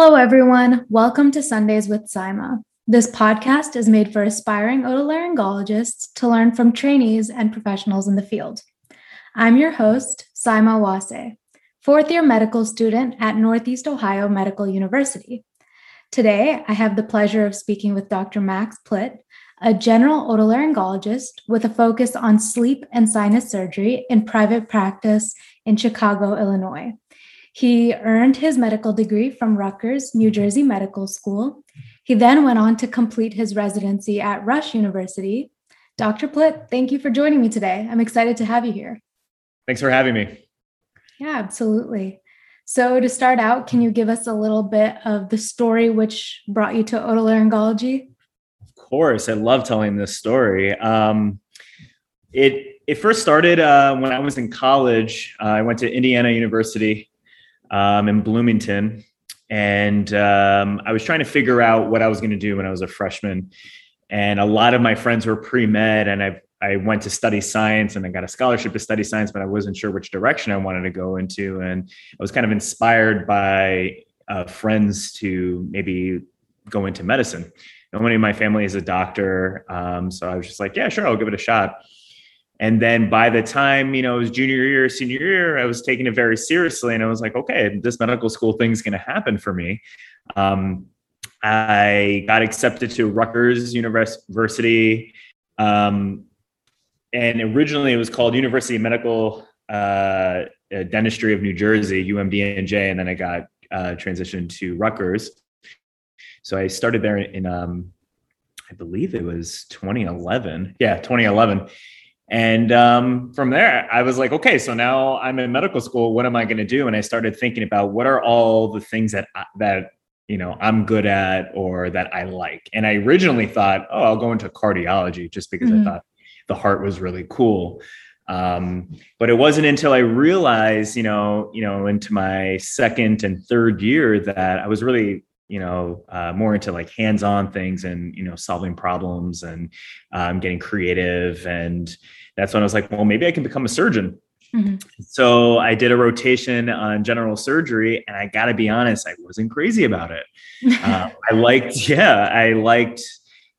Hello, everyone. Welcome to Sundays with Saima. This podcast is made for aspiring otolaryngologists to learn from trainees and professionals in the field. I'm your host, Saima Wase, fourth year medical student at Northeast Ohio Medical University. Today, I have the pleasure of speaking with Dr. Max Plitt, a general otolaryngologist with a focus on sleep and sinus surgery in private practice in Chicago, Illinois. He earned his medical degree from Rutgers, New Jersey Medical School. He then went on to complete his residency at Rush University. Dr. Plitt, thank you for joining me today. I'm excited to have you here. Thanks for having me. Yeah, absolutely. So, to start out, can you give us a little bit of the story which brought you to otolaryngology? Of course, I love telling this story. Um, it it first started uh, when I was in college. Uh, I went to Indiana University um, in Bloomington. And um, I was trying to figure out what I was going to do when I was a freshman. And a lot of my friends were pre med, and I, I went to study science and I got a scholarship to study science, but I wasn't sure which direction I wanted to go into. And I was kind of inspired by uh, friends to maybe go into medicine. Nobody in my family is a doctor. Um, so I was just like, yeah, sure, I'll give it a shot. And then by the time, you know, it was junior year, senior year, I was taking it very seriously. And I was like, okay, this medical school thing's going to happen for me. Um, I got accepted to Rutgers University. Um, and originally it was called University of Medical uh, Dentistry of New Jersey, UMDNJ. And then I got uh, transitioned to Rutgers. So I started there in, um, I believe it was 2011. Yeah, 2011 and um, from there, I was like, okay, so now I'm in medical school. What am I going to do? And I started thinking about what are all the things that that you know I'm good at or that I like. And I originally thought, oh, I'll go into cardiology just because mm-hmm. I thought the heart was really cool. Um, but it wasn't until I realized, you know, you know, into my second and third year that I was really you know uh, more into like hands-on things and you know solving problems and um, getting creative and that's when i was like well maybe i can become a surgeon mm-hmm. so i did a rotation on general surgery and i gotta be honest i wasn't crazy about it uh, i liked yeah i liked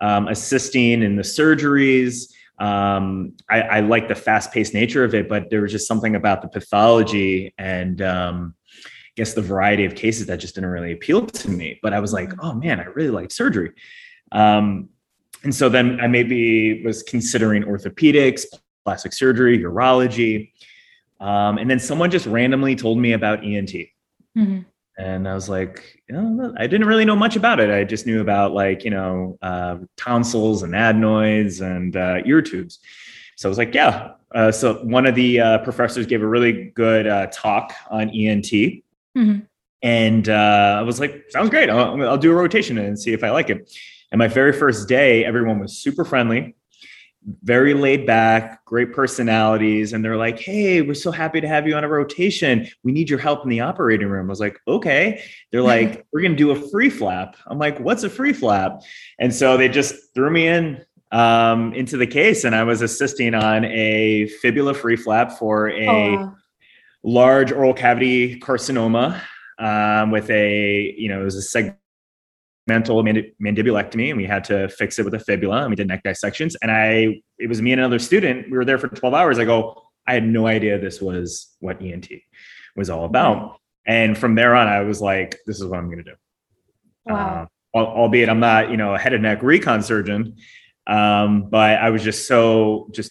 um, assisting in the surgeries um, I, I like the fast-paced nature of it, but there was just something about the pathology and um, guess the variety of cases that just didn't really appeal to me. But I was like, oh man, I really like surgery. Um, and so then I maybe was considering orthopedics, plastic surgery, urology. Um, and then someone just randomly told me about ENT. Mm-hmm. And I was like, I didn't really know much about it. I just knew about like, you know, uh, tonsils and adenoids and uh, ear tubes. So I was like, yeah. Uh, so one of the uh, professors gave a really good uh, talk on ENT. Mm-hmm. And uh, I was like, sounds great. I'll, I'll do a rotation and see if I like it. And my very first day, everyone was super friendly, very laid back, great personalities. And they're like, hey, we're so happy to have you on a rotation. We need your help in the operating room. I was like, okay. They're like, we're going to do a free flap. I'm like, what's a free flap? And so they just threw me in um, into the case. And I was assisting on a fibula free flap for a large oral cavity carcinoma um, with a, you know, it was a segmental mand- mandibulectomy, and we had to fix it with a fibula, and we did neck dissections. And I, it was me and another student. We were there for 12 hours. I go, I had no idea this was what ENT was all about. And from there on, I was like, this is what I'm going to do. Wow. Uh, albeit I'm not, you know, a head and neck recon surgeon, um, but I was just so just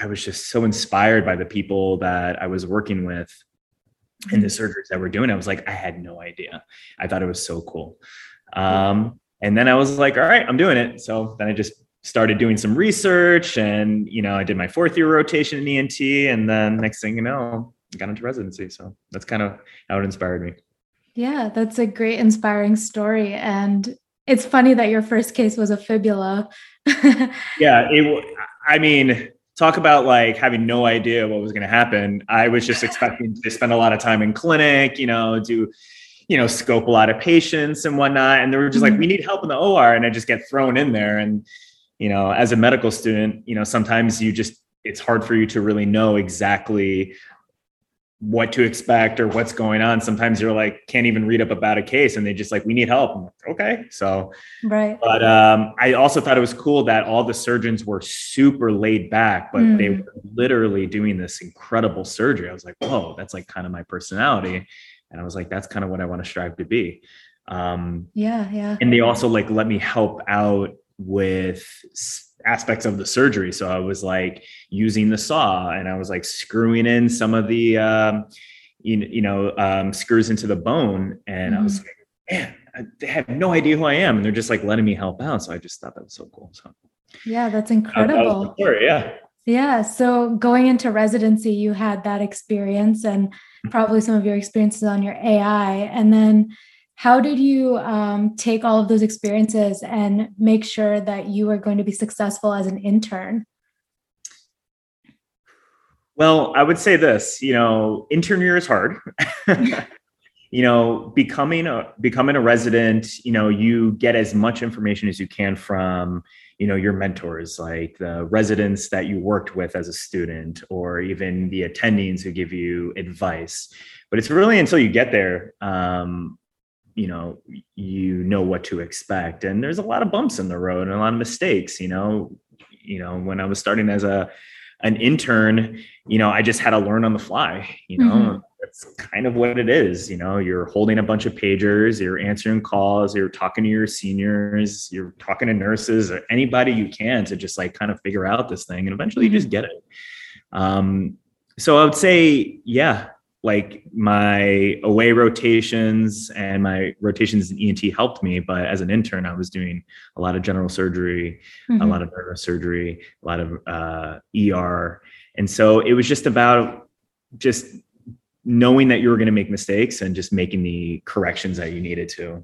I was just so inspired by the people that I was working with and the surgeries that we're doing. I was like, I had no idea. I thought it was so cool. Um, and then I was like, all right, I'm doing it. So then I just started doing some research and, you know, I did my fourth year rotation in ENT. And then next thing you know, I got into residency. So that's kind of how it inspired me. Yeah, that's a great inspiring story. And it's funny that your first case was a fibula. yeah, it, I mean, talk about like having no idea what was going to happen. I was just expecting to spend a lot of time in clinic, you know, do, you know, scope a lot of patients and whatnot. And they were just mm-hmm. like, we need help in the OR. And I just get thrown in there. And, you know, as a medical student, you know, sometimes you just, it's hard for you to really know exactly what to expect or what's going on. Sometimes you're like, can't even read up about a case and they just like, we need help. Like, okay. So, right. But um, I also thought it was cool that all the surgeons were super laid back, but mm. they were literally doing this incredible surgery. I was like, whoa, that's like kind of my personality. And I was like, that's kind of what I want to strive to be. Um, yeah. Yeah. And they also like let me help out with aspects of the surgery. So I was like using the saw and I was like screwing in some of the, um, you, you know, um, screws into the bone. And mm-hmm. I was mm-hmm. like, man, I, they have no idea who I am. And they're just like letting me help out. So I just thought that was so cool. So yeah, that's incredible. That yeah. Yeah. So going into residency, you had that experience and mm-hmm. probably some of your experiences on your AI. And then how did you um, take all of those experiences and make sure that you were going to be successful as an intern? Well, I would say this, you know, intern year is hard. you know, becoming a becoming a resident, you know, you get as much information as you can from, you know, your mentors, like the residents that you worked with as a student, or even the attendings who give you advice. But it's really until you get there um, you know you know what to expect and there's a lot of bumps in the road and a lot of mistakes you know you know when i was starting as a an intern you know i just had to learn on the fly you know mm-hmm. That's kind of what it is you know? You're holding a bunch of pagers you're answering calls you're talking to your seniors you're talking to nurses or anybody you can to just like kind of figure out this thing and eventually you just get it. Um so i would say yeah like my away rotations and my rotations in ENT helped me, but as an intern, I was doing a lot of general surgery, mm-hmm. a lot of neurosurgery, a lot of uh, ER, and so it was just about just knowing that you were going to make mistakes and just making the corrections that you needed to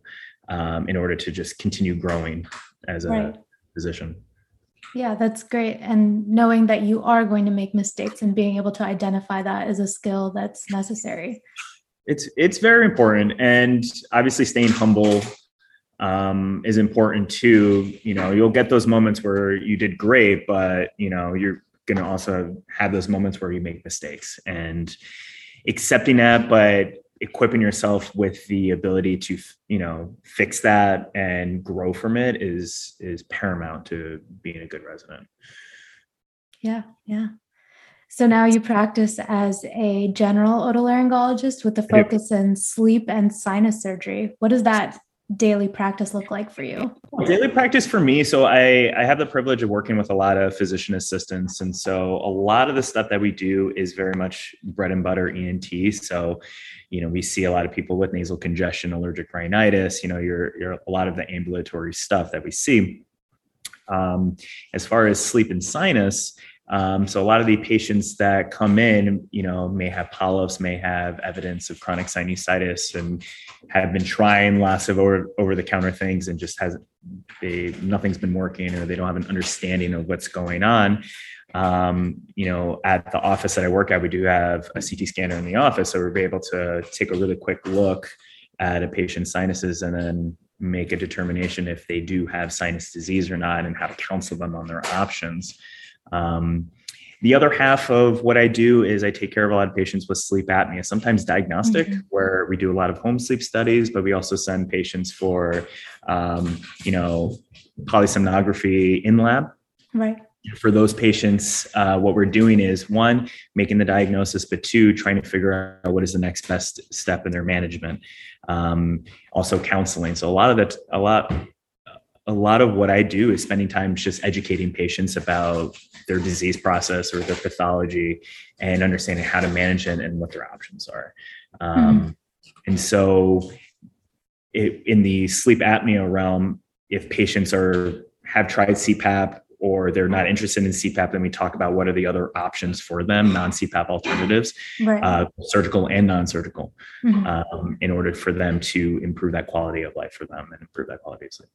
um, in order to just continue growing as a right. physician. Yeah, that's great. And knowing that you are going to make mistakes and being able to identify that is a skill that's necessary. It's it's very important, and obviously staying humble um, is important too. You know, you'll get those moments where you did great, but you know you're going to also have those moments where you make mistakes and accepting that, but equipping yourself with the ability to you know fix that and grow from it is is paramount to being a good resident. Yeah yeah. So now you practice as a general otolaryngologist with a focus in sleep and sinus surgery. What does that daily practice look like for you? Daily practice for me. So I, I have the privilege of working with a lot of physician assistants. And so a lot of the stuff that we do is very much bread and butter ENT. So, you know, we see a lot of people with nasal congestion, allergic rhinitis, you know, you're, you're a lot of the ambulatory stuff that we see. Um, as far as sleep and sinus, um, so a lot of the patients that come in, you know, may have polyps, may have evidence of chronic sinusitis, and have been trying lots of over over the counter things and just hasn't they nothing's been working or they don't have an understanding of what's going on. Um, you know, at the office that I work at, we do have a CT scanner in the office, so we're able to take a really quick look at a patient's sinuses and then make a determination if they do have sinus disease or not and how to counsel them on their options. Um, the other half of what I do is I take care of a lot of patients with sleep apnea, sometimes diagnostic, mm-hmm. where we do a lot of home sleep studies, but we also send patients for, um, you know, polysomnography in lab. Right. For those patients, uh, what we're doing is one, making the diagnosis, but two, trying to figure out what is the next best step in their management. Um, also counseling. So a lot of that, a lot a lot of what I do is spending time just educating patients about their disease process or their pathology and understanding how to manage it and what their options are. Um, mm-hmm. And so, it, in the sleep apnea realm, if patients are have tried CPAP or they're not interested in CPAP, then we talk about what are the other options for them, non-CPAP alternatives, right. uh, surgical and non-surgical, mm-hmm. um, in order for them to improve that quality of life for them and improve that quality of sleep.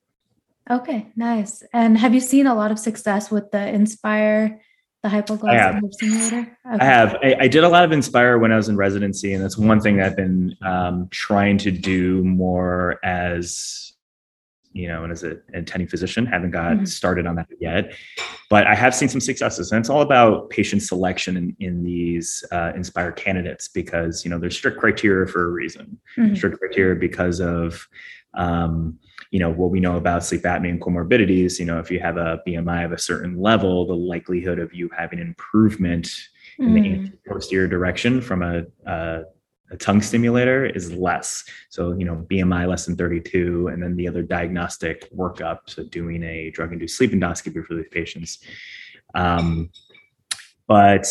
Okay, nice. And have you seen a lot of success with the Inspire, the hypoglossal stimulator? Okay. I have. I, I, did a lot of Inspire when I was in residency, and that's one thing that I've been um, trying to do more as you know, and as an attending physician, haven't got mm-hmm. started on that yet. but I have seen some successes, and it's all about patient selection in, in these uh, Inspire candidates because you know there's strict criteria for a reason. Mm-hmm. Strict criteria because of um, you know what we know about sleep apnea and comorbidities. You know, if you have a BMI of a certain level, the likelihood of you having improvement in the mm. posterior direction from a, a a tongue stimulator is less. So, you know, BMI less than 32, and then the other diagnostic workup, so doing a drug induced sleep endoscopy for these patients. Um, but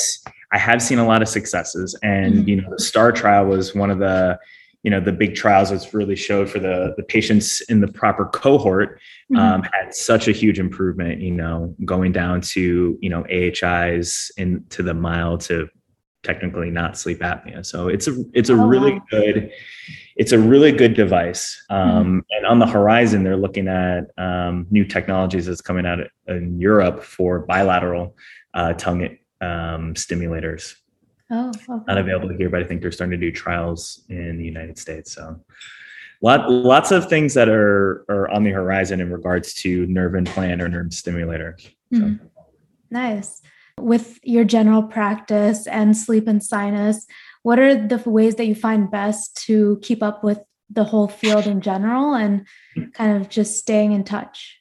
I have seen a lot of successes, and mm-hmm. you know, the STAR trial was one of the you know the big trials that's really showed for the the patients in the proper cohort mm-hmm. um, had such a huge improvement you know going down to you know ahis into the mild to technically not sleep apnea. So it's a it's a oh, really wow. good it's a really good device. Um, mm-hmm. And on the horizon, they're looking at um, new technologies that's coming out in Europe for bilateral uh, tongue um, stimulators. Oh, okay. not available here, but I think they're starting to do trials in the United States. So, lot lots of things that are are on the horizon in regards to nerve implant or nerve stimulator. So. Mm-hmm. Nice with your general practice and sleep and sinus, what are the ways that you find best to keep up with the whole field in general and kind of just staying in touch?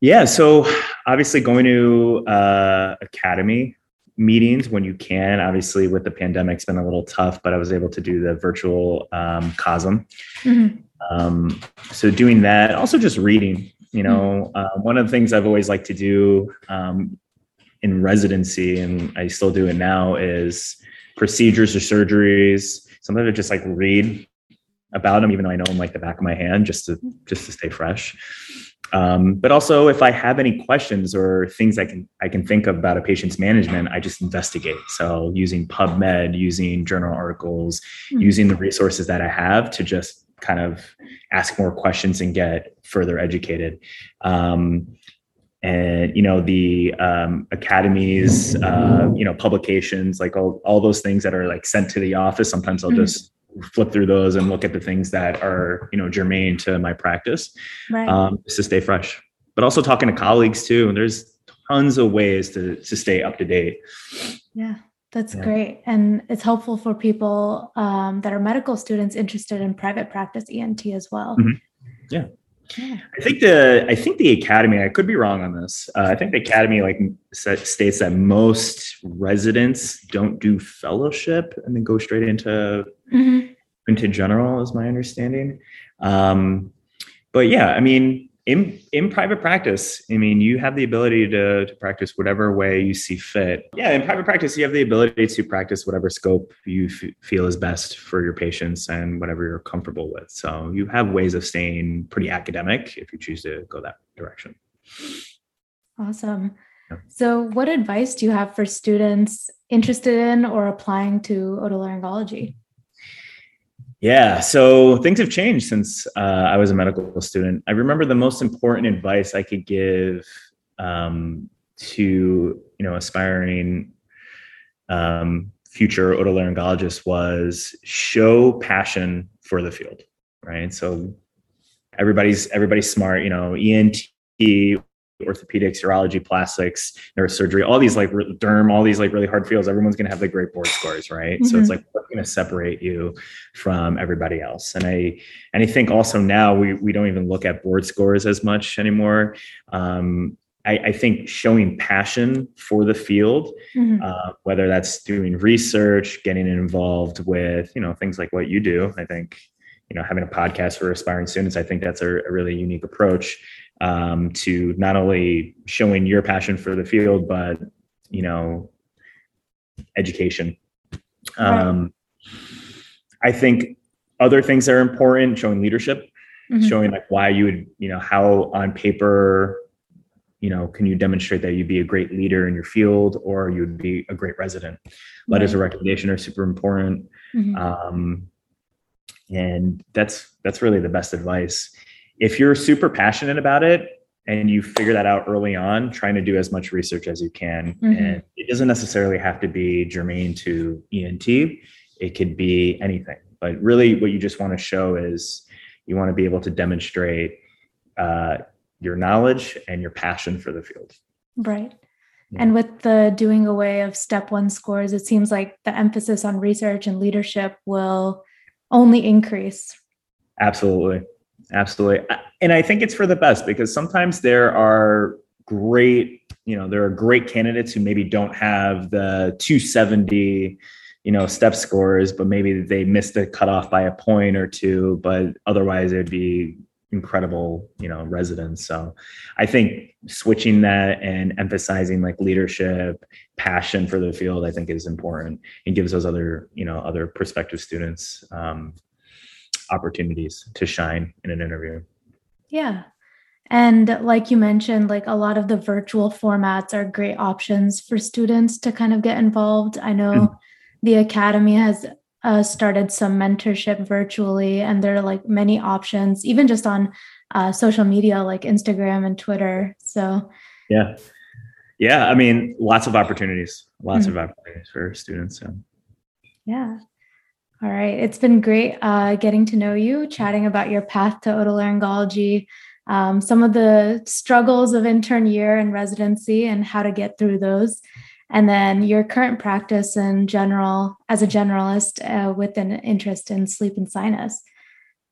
Yeah, so obviously going to uh, academy meetings when you can. Obviously, with the pandemic, it's been a little tough, but I was able to do the virtual um, COSM. Mm-hmm. Um, so doing that, also just reading. You know, mm-hmm. uh, one of the things I've always liked to do um, in residency, and I still do it now, is procedures or surgeries. Sometimes I just like read about them, even though I know them like the back of my hand, just to just to stay fresh. Um, but also, if I have any questions or things I can I can think of about a patient's management, I just investigate. So using PubMed, using journal articles, mm-hmm. using the resources that I have to just kind of ask more questions and get further educated. Um, and you know the um, academies uh, you know publications like all, all those things that are like sent to the office sometimes i'll mm-hmm. just flip through those and look at the things that are you know germane to my practice right. um, just to stay fresh but also talking to colleagues too and there's tons of ways to to stay up to date yeah that's yeah. great and it's helpful for people um, that are medical students interested in private practice ent as well mm-hmm. yeah I think the I think the academy. I could be wrong on this. Uh, I think the academy like states that most residents don't do fellowship and then go straight into mm-hmm. into general, is my understanding. Um, but yeah, I mean, in in private practice i mean you have the ability to, to practice whatever way you see fit yeah in private practice you have the ability to practice whatever scope you f- feel is best for your patients and whatever you're comfortable with so you have ways of staying pretty academic if you choose to go that direction awesome yeah. so what advice do you have for students interested in or applying to otolaryngology yeah, so things have changed since uh, I was a medical student. I remember the most important advice I could give um, to you know aspiring um, future otolaryngologists was show passion for the field, right? So everybody's everybody's smart, you know, ENT orthopedics, urology, plastics, neurosurgery, all these like derm, all these like really hard fields, everyone's going to have like great board scores, right? Mm-hmm. So it's mm-hmm. like what's going to separate you from everybody else. And I and I think also now we we don't even look at board scores as much anymore. Um, I, I, think showing passion for the field, mm-hmm. uh, whether that's doing research, getting involved with you know things like what you do, I think you know having a podcast for aspiring students, I think that's a, a really unique approach um, to not only showing your passion for the field, but you know, education. Um, I think other things that are important, showing leadership, mm-hmm. showing like why you would, you know, how on paper, you know, can you demonstrate that you'd be a great leader in your field or you would be a great resident? Letters right. of recommendation are super important. Mm-hmm. Um, and that's that's really the best advice if you're super passionate about it and you figure that out early on, trying to do as much research as you can. Mm-hmm. And it doesn't necessarily have to be germane to ENT, it could be anything. But really, what you just want to show is you want to be able to demonstrate uh, your knowledge and your passion for the field. Right. And with the doing away of step one scores, it seems like the emphasis on research and leadership will only increase. Absolutely. Absolutely. And I think it's for the best because sometimes there are great, you know, there are great candidates who maybe don't have the 270, you know, step scores, but maybe they missed a cutoff by a point or two, but otherwise it'd be incredible you know residents so i think switching that and emphasizing like leadership passion for the field i think is important and gives those other you know other prospective students um, opportunities to shine in an interview yeah and like you mentioned like a lot of the virtual formats are great options for students to kind of get involved i know mm-hmm. the academy has uh, started some mentorship virtually, and there are like many options, even just on uh, social media like Instagram and Twitter. So, yeah, yeah. I mean, lots of opportunities, lots mm-hmm. of opportunities for students. So. Yeah. All right. It's been great uh, getting to know you, chatting about your path to otolaryngology, um, some of the struggles of intern year and residency, and how to get through those and then your current practice in general as a generalist uh, with an interest in sleep and sinus.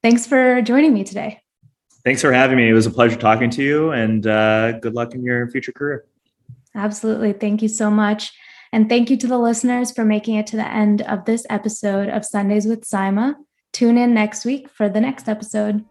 Thanks for joining me today. Thanks for having me. It was a pleasure talking to you, and uh, good luck in your future career. Absolutely. Thank you so much. And thank you to the listeners for making it to the end of this episode of Sundays with Saima. Tune in next week for the next episode.